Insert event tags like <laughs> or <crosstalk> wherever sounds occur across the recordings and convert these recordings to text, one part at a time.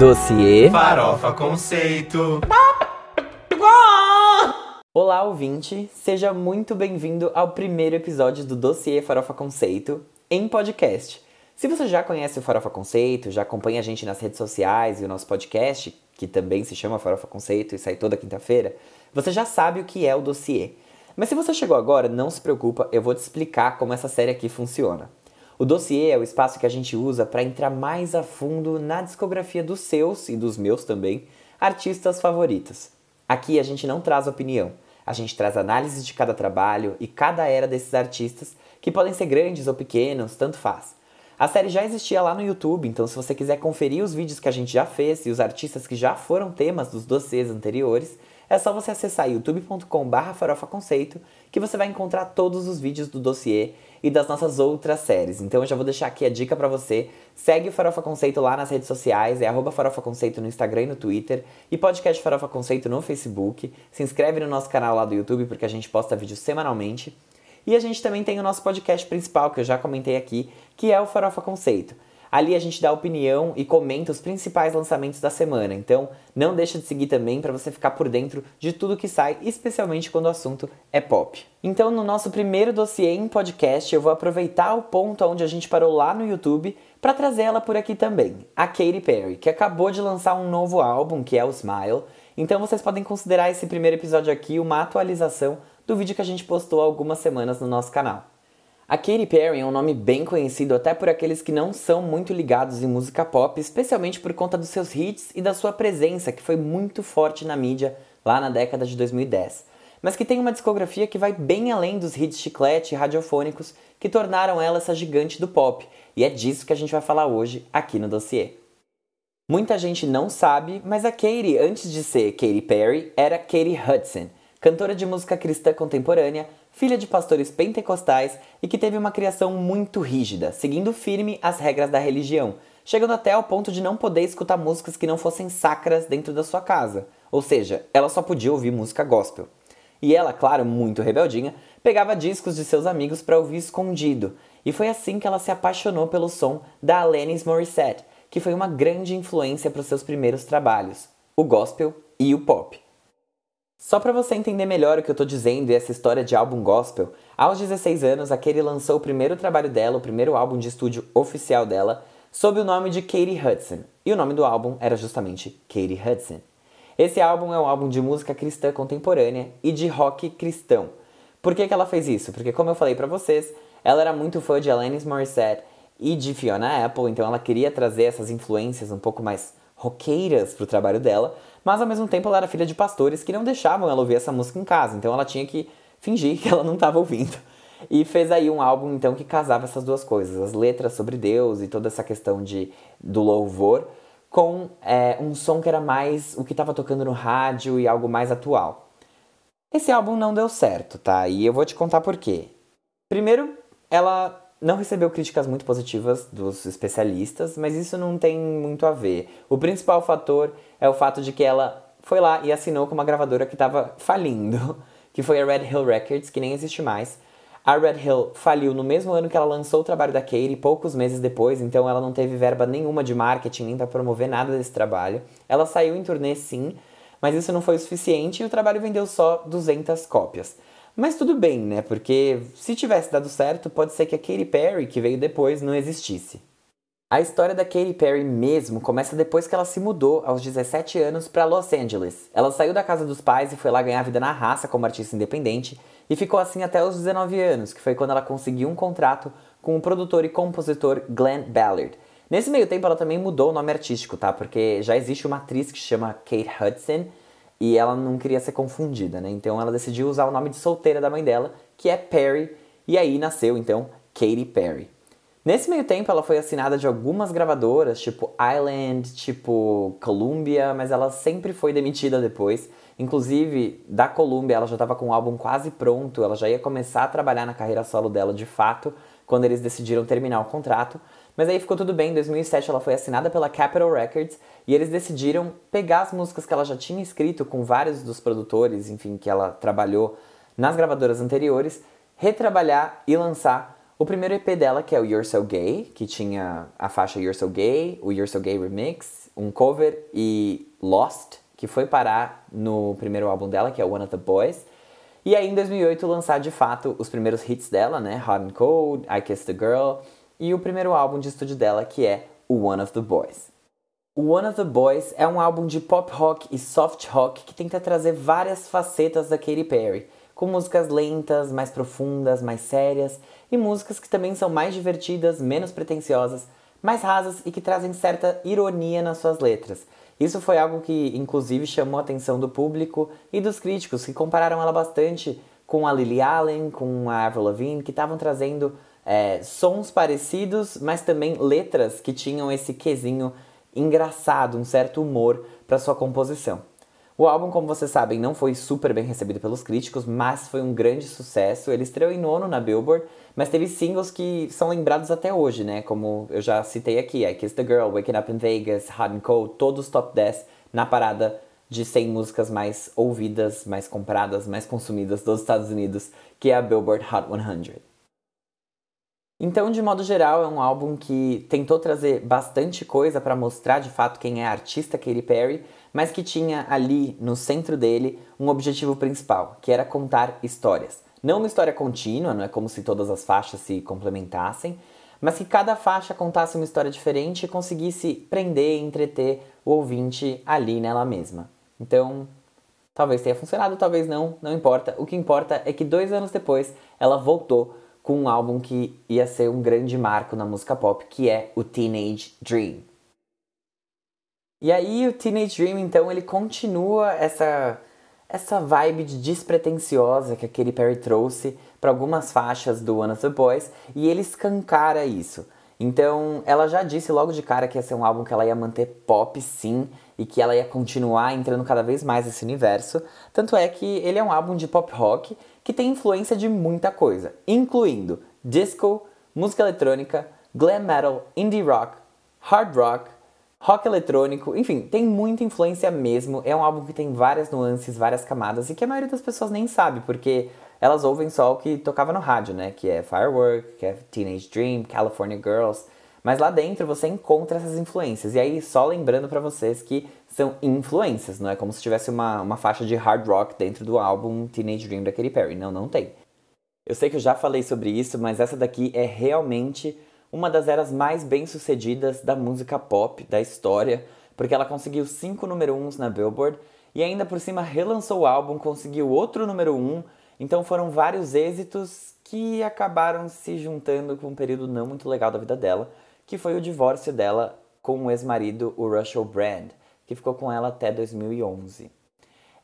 Dossiê Farofa Conceito. Olá, ouvinte! Seja muito bem-vindo ao primeiro episódio do Dossiê Farofa Conceito em podcast. Se você já conhece o Farofa Conceito, já acompanha a gente nas redes sociais e o nosso podcast, que também se chama Farofa Conceito e sai toda quinta-feira, você já sabe o que é o dossiê. Mas se você chegou agora, não se preocupa, eu vou te explicar como essa série aqui funciona. O dossiê é o espaço que a gente usa para entrar mais a fundo na discografia dos seus e dos meus também artistas favoritos. Aqui a gente não traz opinião, a gente traz análises de cada trabalho e cada era desses artistas, que podem ser grandes ou pequenos, tanto faz. A série já existia lá no YouTube, então se você quiser conferir os vídeos que a gente já fez e os artistas que já foram temas dos dossiês anteriores, é só você acessar youtube.com.br farofaconceito que você vai encontrar todos os vídeos do dossiê e das nossas outras séries. Então eu já vou deixar aqui a dica para você. Segue o Farofa Conceito lá nas redes sociais, é arroba Farofa Conceito no Instagram e no Twitter, e podcast Farofa Conceito no Facebook. Se inscreve no nosso canal lá do YouTube, porque a gente posta vídeos semanalmente. E a gente também tem o nosso podcast principal, que eu já comentei aqui, que é o Farofa Conceito. Ali a gente dá opinião e comenta os principais lançamentos da semana. Então, não deixa de seguir também para você ficar por dentro de tudo que sai, especialmente quando o assunto é pop. Então, no nosso primeiro dossiê em podcast, eu vou aproveitar o ponto onde a gente parou lá no YouTube para trazer ela por aqui também, a Katy Perry, que acabou de lançar um novo álbum, que é o Smile. Então, vocês podem considerar esse primeiro episódio aqui uma atualização do vídeo que a gente postou há algumas semanas no nosso canal. A Katy Perry é um nome bem conhecido até por aqueles que não são muito ligados em música pop, especialmente por conta dos seus hits e da sua presença, que foi muito forte na mídia lá na década de 2010. Mas que tem uma discografia que vai bem além dos hits chiclete e radiofônicos que tornaram ela essa gigante do pop, e é disso que a gente vai falar hoje aqui no dossiê. Muita gente não sabe, mas a Katy, antes de ser Katy Perry, era Katy Hudson, cantora de música cristã contemporânea, filha de pastores pentecostais e que teve uma criação muito rígida, seguindo firme as regras da religião, chegando até ao ponto de não poder escutar músicas que não fossem sacras dentro da sua casa. Ou seja, ela só podia ouvir música gospel. E ela, claro, muito rebeldinha, pegava discos de seus amigos para ouvir escondido. E foi assim que ela se apaixonou pelo som da Alanis Morissette, que foi uma grande influência para os seus primeiros trabalhos, o gospel e o pop. Só para você entender melhor o que eu tô dizendo e essa história de álbum gospel, aos 16 anos a Katie lançou o primeiro trabalho dela, o primeiro álbum de estúdio oficial dela, sob o nome de Katie Hudson. E o nome do álbum era justamente Katie Hudson. Esse álbum é um álbum de música cristã contemporânea e de rock cristão. Por que, que ela fez isso? Porque, como eu falei para vocês, ela era muito fã de Alanis Morissette e de Fiona Apple, então ela queria trazer essas influências um pouco mais roqueiras pro trabalho dela, mas ao mesmo tempo ela era filha de pastores que não deixavam ela ouvir essa música em casa, então ela tinha que fingir que ela não estava ouvindo. E fez aí um álbum então que casava essas duas coisas, as letras sobre Deus e toda essa questão de, do louvor, com é, um som que era mais o que estava tocando no rádio e algo mais atual. Esse álbum não deu certo, tá? E eu vou te contar por quê. Primeiro, ela não recebeu críticas muito positivas dos especialistas, mas isso não tem muito a ver. O principal fator é o fato de que ela foi lá e assinou com uma gravadora que estava falindo, <laughs> que foi a Red Hill Records, que nem existe mais. A Red Hill faliu no mesmo ano que ela lançou o trabalho da Katie, poucos meses depois, então ela não teve verba nenhuma de marketing nem para promover nada desse trabalho. Ela saiu em turnê sim, mas isso não foi o suficiente e o trabalho vendeu só 200 cópias. Mas tudo bem, né? Porque se tivesse dado certo, pode ser que a Katy Perry, que veio depois, não existisse. A história da Katy Perry mesmo começa depois que ela se mudou aos 17 anos para Los Angeles. Ela saiu da casa dos pais e foi lá ganhar vida na raça como artista independente e ficou assim até os 19 anos, que foi quando ela conseguiu um contrato com o produtor e compositor Glenn Ballard. Nesse meio tempo ela também mudou o nome artístico, tá? Porque já existe uma atriz que se chama Kate Hudson e ela não queria ser confundida, né? Então ela decidiu usar o nome de solteira da mãe dela, que é Perry, e aí nasceu então Katy Perry. Nesse meio tempo ela foi assinada de algumas gravadoras, tipo Island, tipo Columbia, mas ela sempre foi demitida depois. Inclusive, da Columbia ela já estava com o álbum quase pronto, ela já ia começar a trabalhar na carreira solo dela de fato, quando eles decidiram terminar o contrato. Mas aí ficou tudo bem, em 2007 ela foi assinada pela Capitol Records e eles decidiram pegar as músicas que ela já tinha escrito com vários dos produtores, enfim, que ela trabalhou nas gravadoras anteriores, retrabalhar e lançar O primeiro EP dela, que é o You're So Gay, que tinha a faixa You're So Gay, o You're So Gay Remix, um cover e Lost, que foi parar no primeiro álbum dela, que é One of the Boys. E aí em 2008 lançar de fato os primeiros hits dela, né? Hot and Cold, I Kissed the Girl e o primeiro álbum de estúdio dela, que é o One of the Boys. O One of the Boys é um álbum de pop rock e soft rock que tenta trazer várias facetas da Katy Perry, com músicas lentas, mais profundas, mais sérias e músicas que também são mais divertidas, menos pretensiosas, mais rasas e que trazem certa ironia nas suas letras. Isso foi algo que, inclusive, chamou a atenção do público e dos críticos, que compararam ela bastante com a Lily Allen, com a Avril Lavigne, que estavam trazendo é, sons parecidos, mas também letras que tinham esse quesinho engraçado, um certo humor para sua composição. O álbum, como vocês sabem, não foi super bem recebido pelos críticos, mas foi um grande sucesso. Ele estreou em nono na Billboard, mas teve singles que são lembrados até hoje, né? Como eu já citei aqui, I Kiss the Girl, Waking Up in Vegas, Hot and Cold, todos os top 10 na parada de 100 músicas mais ouvidas, mais compradas, mais consumidas dos Estados Unidos, que é a Billboard Hot 100. Então, de modo geral, é um álbum que tentou trazer bastante coisa para mostrar de fato quem é a artista Katy Perry, mas que tinha ali no centro dele um objetivo principal, que era contar histórias. Não uma história contínua, não é como se todas as faixas se complementassem, mas que cada faixa contasse uma história diferente e conseguisse prender e entreter o ouvinte ali nela mesma. Então, talvez tenha funcionado, talvez não, não importa. O que importa é que dois anos depois ela voltou com um álbum que ia ser um grande marco na música pop, que é o Teenage Dream. E aí o Teenage Dream, então, ele continua essa essa vibe de despretensiosa que a Perry trouxe para algumas faixas do One of the Boys e ele escancara isso. Então, ela já disse logo de cara que ia ser um álbum que ela ia manter pop sim e que ela ia continuar entrando cada vez mais nesse universo. Tanto é que ele é um álbum de pop rock que tem influência de muita coisa, incluindo disco, música eletrônica, glam metal, indie rock, hard rock, rock eletrônico, enfim, tem muita influência mesmo. É um álbum que tem várias nuances, várias camadas e que a maioria das pessoas nem sabe, porque elas ouvem só o que tocava no rádio, né? Que é Firework, que é Teenage Dream, California Girls. Mas lá dentro você encontra essas influências. E aí, só lembrando para vocês que são influências, não é como se tivesse uma, uma faixa de hard rock dentro do álbum Teenage Dream da Katy Perry. Não, não tem. Eu sei que eu já falei sobre isso, mas essa daqui é realmente uma das eras mais bem-sucedidas da música pop da história, porque ela conseguiu cinco número uns na Billboard e ainda por cima relançou o álbum, conseguiu outro número um. Então foram vários êxitos que acabaram se juntando com um período não muito legal da vida dela que foi o divórcio dela com o ex-marido, o Russell Brand, que ficou com ela até 2011.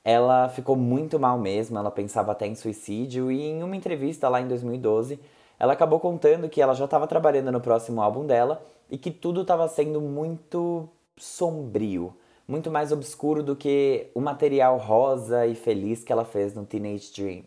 Ela ficou muito mal mesmo, ela pensava até em suicídio e em uma entrevista lá em 2012, ela acabou contando que ela já estava trabalhando no próximo álbum dela e que tudo estava sendo muito sombrio, muito mais obscuro do que o material rosa e feliz que ela fez no Teenage Dream.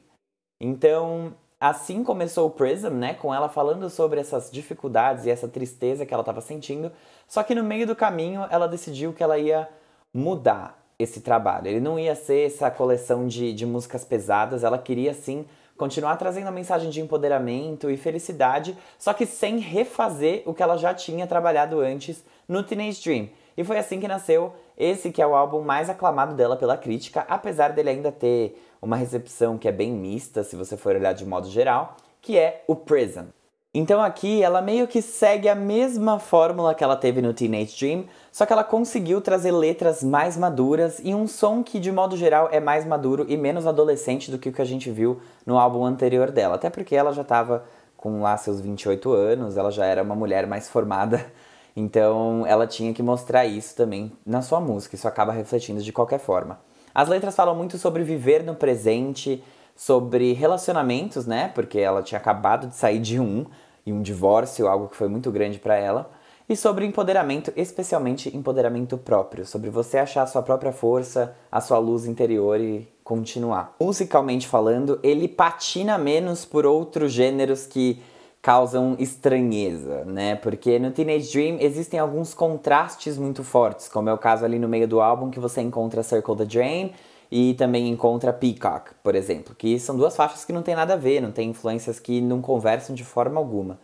Então, Assim começou o Prism, né, com ela falando sobre essas dificuldades e essa tristeza que ela estava sentindo. Só que no meio do caminho ela decidiu que ela ia mudar esse trabalho. Ele não ia ser essa coleção de, de músicas pesadas, ela queria sim continuar trazendo a mensagem de empoderamento e felicidade, só que sem refazer o que ela já tinha trabalhado antes no Teenage Dream. E foi assim que nasceu esse que é o álbum mais aclamado dela pela crítica, apesar dele ainda ter uma recepção que é bem mista, se você for olhar de modo geral, que é o Prison. Então aqui ela meio que segue a mesma fórmula que ela teve no Teenage Dream, só que ela conseguiu trazer letras mais maduras e um som que de modo geral é mais maduro e menos adolescente do que o que a gente viu no álbum anterior dela, até porque ela já estava com lá seus 28 anos, ela já era uma mulher mais formada. <laughs> Então ela tinha que mostrar isso também na sua música, isso acaba refletindo de qualquer forma. As letras falam muito sobre viver no presente, sobre relacionamentos, né? Porque ela tinha acabado de sair de um e um divórcio, algo que foi muito grande para ela, e sobre empoderamento, especialmente empoderamento próprio, sobre você achar a sua própria força, a sua luz interior e continuar. Musicalmente falando, ele patina menos por outros gêneros que causam estranheza, né? Porque no Teenage Dream existem alguns contrastes muito fortes, como é o caso ali no meio do álbum que você encontra Circle the Drain e também encontra Peacock, por exemplo, que são duas faixas que não tem nada a ver, não tem influências que não conversam de forma alguma.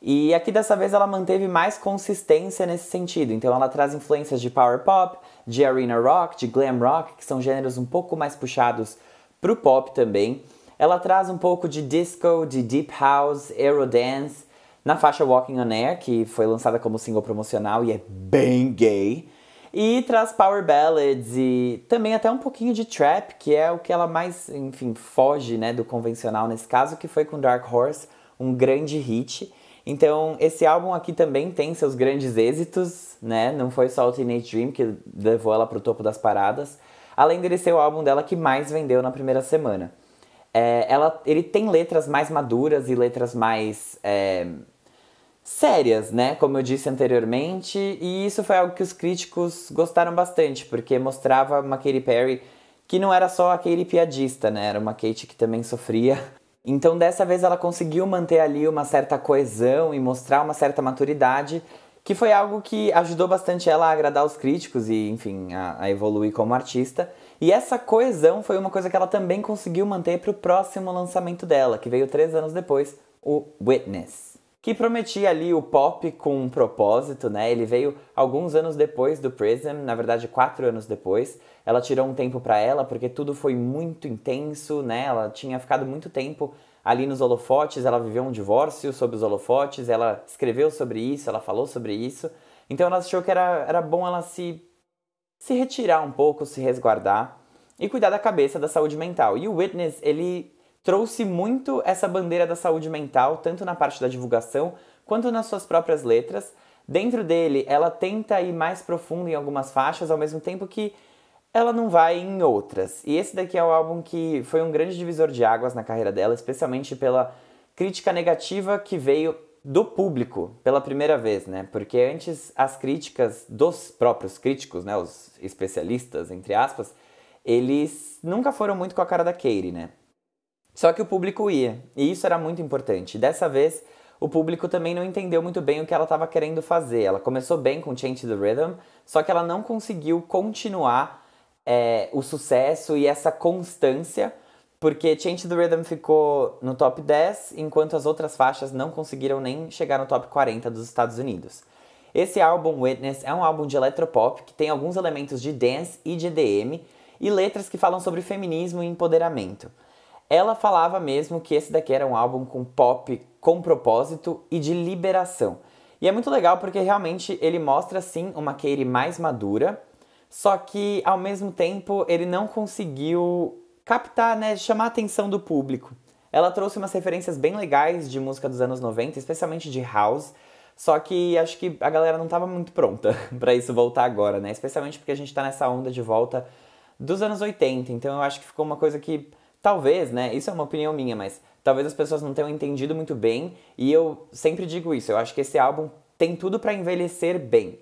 E aqui dessa vez ela manteve mais consistência nesse sentido. Então ela traz influências de power pop, de arena rock, de glam rock, que são gêneros um pouco mais puxados pro pop também. Ela traz um pouco de disco, de deep house, aerodance na faixa Walking on Air, que foi lançada como single promocional e é bem gay. E traz power ballads e também até um pouquinho de trap, que é o que ela mais, enfim, foge, né, do convencional nesse caso, que foi com Dark Horse, um grande hit. Então, esse álbum aqui também tem seus grandes êxitos, né? Não foi só o Teenage Dream que levou ela pro topo das paradas, além dele ser o álbum dela que mais vendeu na primeira semana. É, ela, ele tem letras mais maduras e letras mais é, sérias, né? Como eu disse anteriormente, e isso foi algo que os críticos gostaram bastante, porque mostrava uma Katy Perry que não era só a Katy piadista, né? Era uma Katy que também sofria. <laughs> Então dessa vez ela conseguiu manter ali uma certa coesão e mostrar uma certa maturidade, que foi algo que ajudou bastante ela a agradar os críticos e, enfim, a, a evoluir como artista. E essa coesão foi uma coisa que ela também conseguiu manter para o próximo lançamento dela, que veio três anos depois, o Witness que prometia ali o pop com um propósito, né? Ele veio alguns anos depois do Prism, na verdade quatro anos depois. Ela tirou um tempo para ela porque tudo foi muito intenso, né? Ela tinha ficado muito tempo ali nos holofotes, ela viveu um divórcio sobre os holofotes, ela escreveu sobre isso, ela falou sobre isso. Então ela achou que era, era bom ela se, se retirar um pouco, se resguardar e cuidar da cabeça, da saúde mental. E o Witness, ele trouxe muito essa bandeira da saúde mental, tanto na parte da divulgação quanto nas suas próprias letras. Dentro dele, ela tenta ir mais profundo em algumas faixas, ao mesmo tempo que ela não vai em outras. E esse daqui é o álbum que foi um grande divisor de águas na carreira dela, especialmente pela crítica negativa que veio do público pela primeira vez, né? Porque antes as críticas dos próprios críticos, né, os especialistas, entre aspas, eles nunca foram muito com a cara da Katie, né? Só que o público ia, e isso era muito importante. Dessa vez, o público também não entendeu muito bem o que ela estava querendo fazer. Ela começou bem com Change the Rhythm, só que ela não conseguiu continuar é, o sucesso e essa constância, porque Change the Rhythm ficou no top 10, enquanto as outras faixas não conseguiram nem chegar no top 40 dos Estados Unidos. Esse álbum Witness é um álbum de eletropop que tem alguns elementos de dance e de EDM e letras que falam sobre feminismo e empoderamento. Ela falava mesmo que esse daqui era um álbum com pop com propósito e de liberação. E é muito legal porque realmente ele mostra sim uma Katie mais madura, só que ao mesmo tempo ele não conseguiu captar, né, chamar a atenção do público. Ela trouxe umas referências bem legais de música dos anos 90, especialmente de house, só que acho que a galera não estava muito pronta <laughs> para isso voltar agora, né? Especialmente porque a gente está nessa onda de volta dos anos 80, então eu acho que ficou uma coisa que Talvez, né? Isso é uma opinião minha, mas talvez as pessoas não tenham entendido muito bem. E eu sempre digo isso. Eu acho que esse álbum tem tudo para envelhecer bem.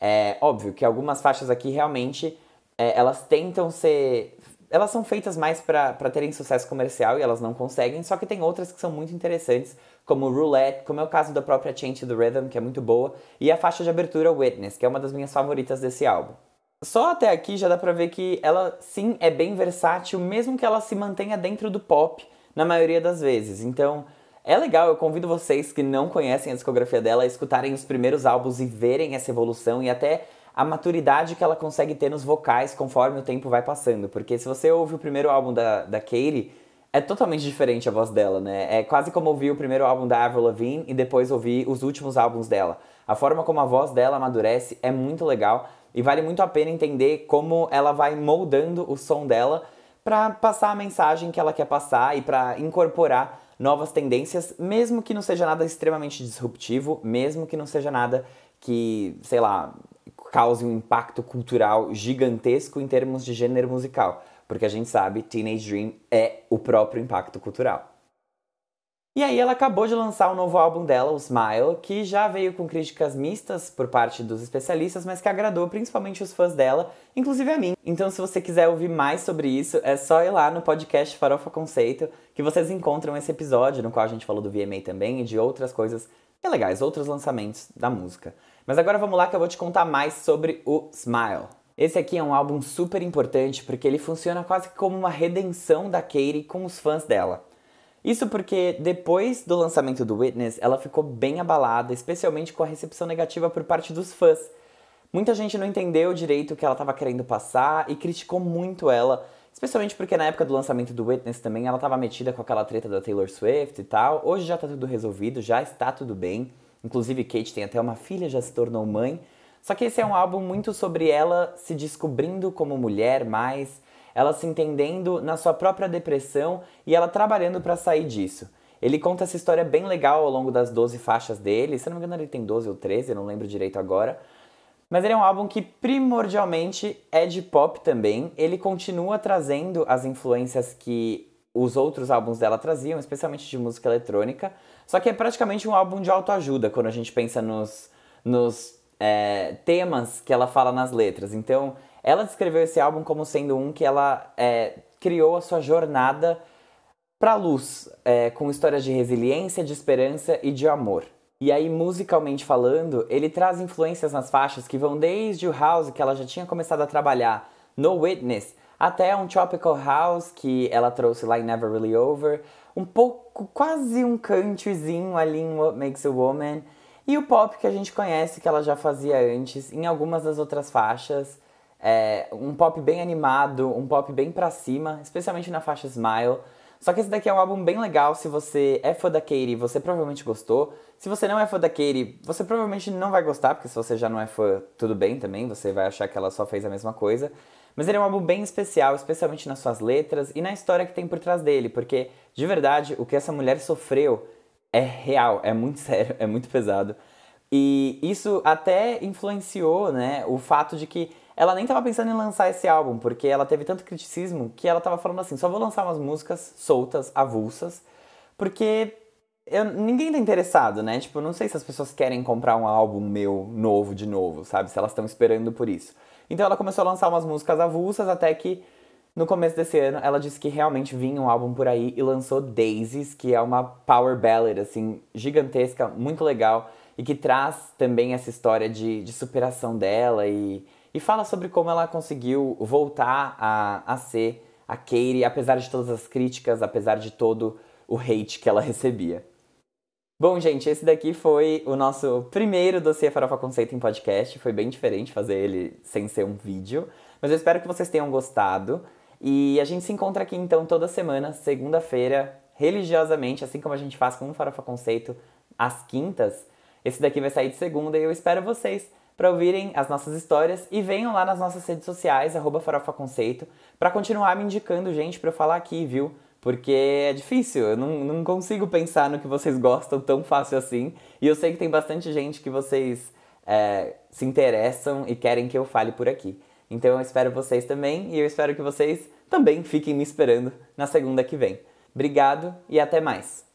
É óbvio que algumas faixas aqui realmente é, elas tentam ser. Elas são feitas mais para terem sucesso comercial e elas não conseguem, só que tem outras que são muito interessantes, como Roulette, como é o caso da própria Change the Rhythm, que é muito boa, e a faixa de abertura Witness, que é uma das minhas favoritas desse álbum. Só até aqui já dá pra ver que ela sim é bem versátil, mesmo que ela se mantenha dentro do pop na maioria das vezes. Então é legal, eu convido vocês que não conhecem a discografia dela a escutarem os primeiros álbuns e verem essa evolução e até a maturidade que ela consegue ter nos vocais conforme o tempo vai passando. Porque se você ouve o primeiro álbum da, da Katie, é totalmente diferente a voz dela, né? É quase como ouvir o primeiro álbum da Avril Lavigne e depois ouvir os últimos álbuns dela. A forma como a voz dela amadurece é muito legal. E vale muito a pena entender como ela vai moldando o som dela para passar a mensagem que ela quer passar e para incorporar novas tendências, mesmo que não seja nada extremamente disruptivo, mesmo que não seja nada que, sei lá, cause um impacto cultural gigantesco em termos de gênero musical, porque a gente sabe Teenage Dream é o próprio impacto cultural. E aí ela acabou de lançar o um novo álbum dela, o Smile, que já veio com críticas mistas por parte dos especialistas, mas que agradou principalmente os fãs dela, inclusive a mim. Então se você quiser ouvir mais sobre isso, é só ir lá no podcast Farofa Conceito, que vocês encontram esse episódio, no qual a gente falou do VMA também e de outras coisas bem legais, outros lançamentos da música. Mas agora vamos lá que eu vou te contar mais sobre o Smile. Esse aqui é um álbum super importante porque ele funciona quase como uma redenção da Katie com os fãs dela. Isso porque depois do lançamento do Witness, ela ficou bem abalada, especialmente com a recepção negativa por parte dos fãs. Muita gente não entendeu direito o que ela estava querendo passar e criticou muito ela, especialmente porque na época do lançamento do Witness também ela estava metida com aquela treta da Taylor Swift e tal. Hoje já está tudo resolvido, já está tudo bem. Inclusive Kate tem até uma filha, já se tornou mãe. Só que esse é um álbum muito sobre ela se descobrindo como mulher mais, ela se entendendo na sua própria depressão e ela trabalhando para sair disso. Ele conta essa história bem legal ao longo das 12 faixas dele. Se não me engano, ele tem 12 ou 13, eu não lembro direito agora. Mas ele é um álbum que primordialmente é de pop também. Ele continua trazendo as influências que os outros álbuns dela traziam, especialmente de música eletrônica. Só que é praticamente um álbum de autoajuda quando a gente pensa nos, nos é, temas que ela fala nas letras. Então, ela descreveu esse álbum como sendo um que ela é, criou a sua jornada para luz, é, com histórias de resiliência, de esperança e de amor. E aí, musicalmente falando, ele traz influências nas faixas que vão desde o house que ela já tinha começado a trabalhar no Witness, até um tropical house que ela trouxe lá em Never Really Over, um pouco, quase um countryzinho ali em What Makes a Woman, e o pop que a gente conhece que ela já fazia antes em algumas das outras faixas. É, um pop bem animado, um pop bem pra cima, especialmente na faixa Smile. Só que esse daqui é um álbum bem legal. Se você é fã da Katie, você provavelmente gostou. Se você não é fã da Katie, você provavelmente não vai gostar, porque se você já não é fã, tudo bem também, você vai achar que ela só fez a mesma coisa. Mas ele é um álbum bem especial, especialmente nas suas letras e na história que tem por trás dele, porque de verdade o que essa mulher sofreu é real, é muito <laughs> sério, é muito pesado. E isso até influenciou, né, o fato de que ela nem estava pensando em lançar esse álbum, porque ela teve tanto criticismo que ela estava falando assim: só vou lançar umas músicas soltas, avulsas, porque eu, ninguém tá interessado, né? Tipo, não sei se as pessoas querem comprar um álbum meu novo de novo, sabe? Se elas estão esperando por isso. Então ela começou a lançar umas músicas avulsas até que no começo desse ano ela disse que realmente vinha um álbum por aí e lançou Daisies, que é uma power ballad assim gigantesca, muito legal e que traz também essa história de, de superação dela e, e fala sobre como ela conseguiu voltar a, a ser a Katie, apesar de todas as críticas, apesar de todo o hate que ela recebia. Bom, gente, esse daqui foi o nosso primeiro dossiê Farofa Conceito em podcast. Foi bem diferente fazer ele sem ser um vídeo. Mas eu espero que vocês tenham gostado. E a gente se encontra aqui então toda semana, segunda-feira, religiosamente, assim como a gente faz com o Farofa Conceito às quintas. Esse daqui vai sair de segunda e eu espero vocês para ouvirem as nossas histórias e venham lá nas nossas redes sociais, arroba Farofa Conceito, para continuar me indicando gente para eu falar aqui, viu? Porque é difícil, eu não, não consigo pensar no que vocês gostam tão fácil assim. E eu sei que tem bastante gente que vocês é, se interessam e querem que eu fale por aqui. Então eu espero vocês também e eu espero que vocês também fiquem me esperando na segunda que vem. Obrigado e até mais!